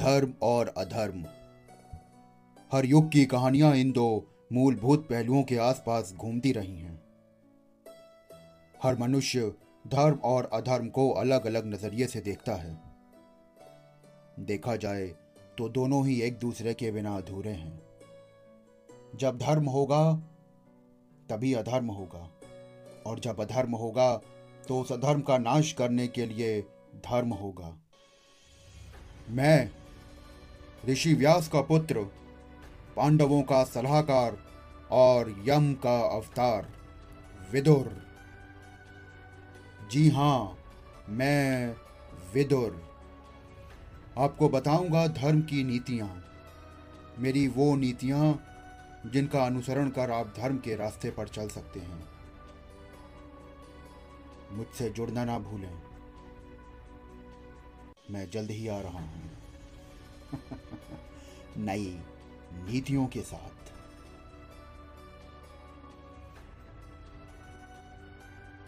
धर्म और अधर्म। हर युग की कहानियाँ इन दो मूलभूत पहलुओं के आसपास घूमती रही हैं। हर मनुष्य धर्म और अधर्म को अलग अलग नज़रिए से देखता है। देखा जाए तो दोनों ही एक दूसरे के बिना अधूरे हैं। जब धर्म होगा, तभी अधर्म होगा, और जब अधर्म होगा तो उस अधर्म का नाश करने के लिए धर्म होगा। मैं ऋषि व्यास का पुत्र, पांडवों का सलाहकार और यम का अवतार, विदुर। जी हाँ, मैं विदुर। आपको बताऊँगा धर्म की नीतियाँ। मेरी वो नीतियाँ जिनका अनुसरण कर आप धर्म के रास्ते पर चल सकते हैं। मुझसे जुड़ना ना भूलें। मैं जल्द ही आ रहा हूँ। नई नीतियों के साथ।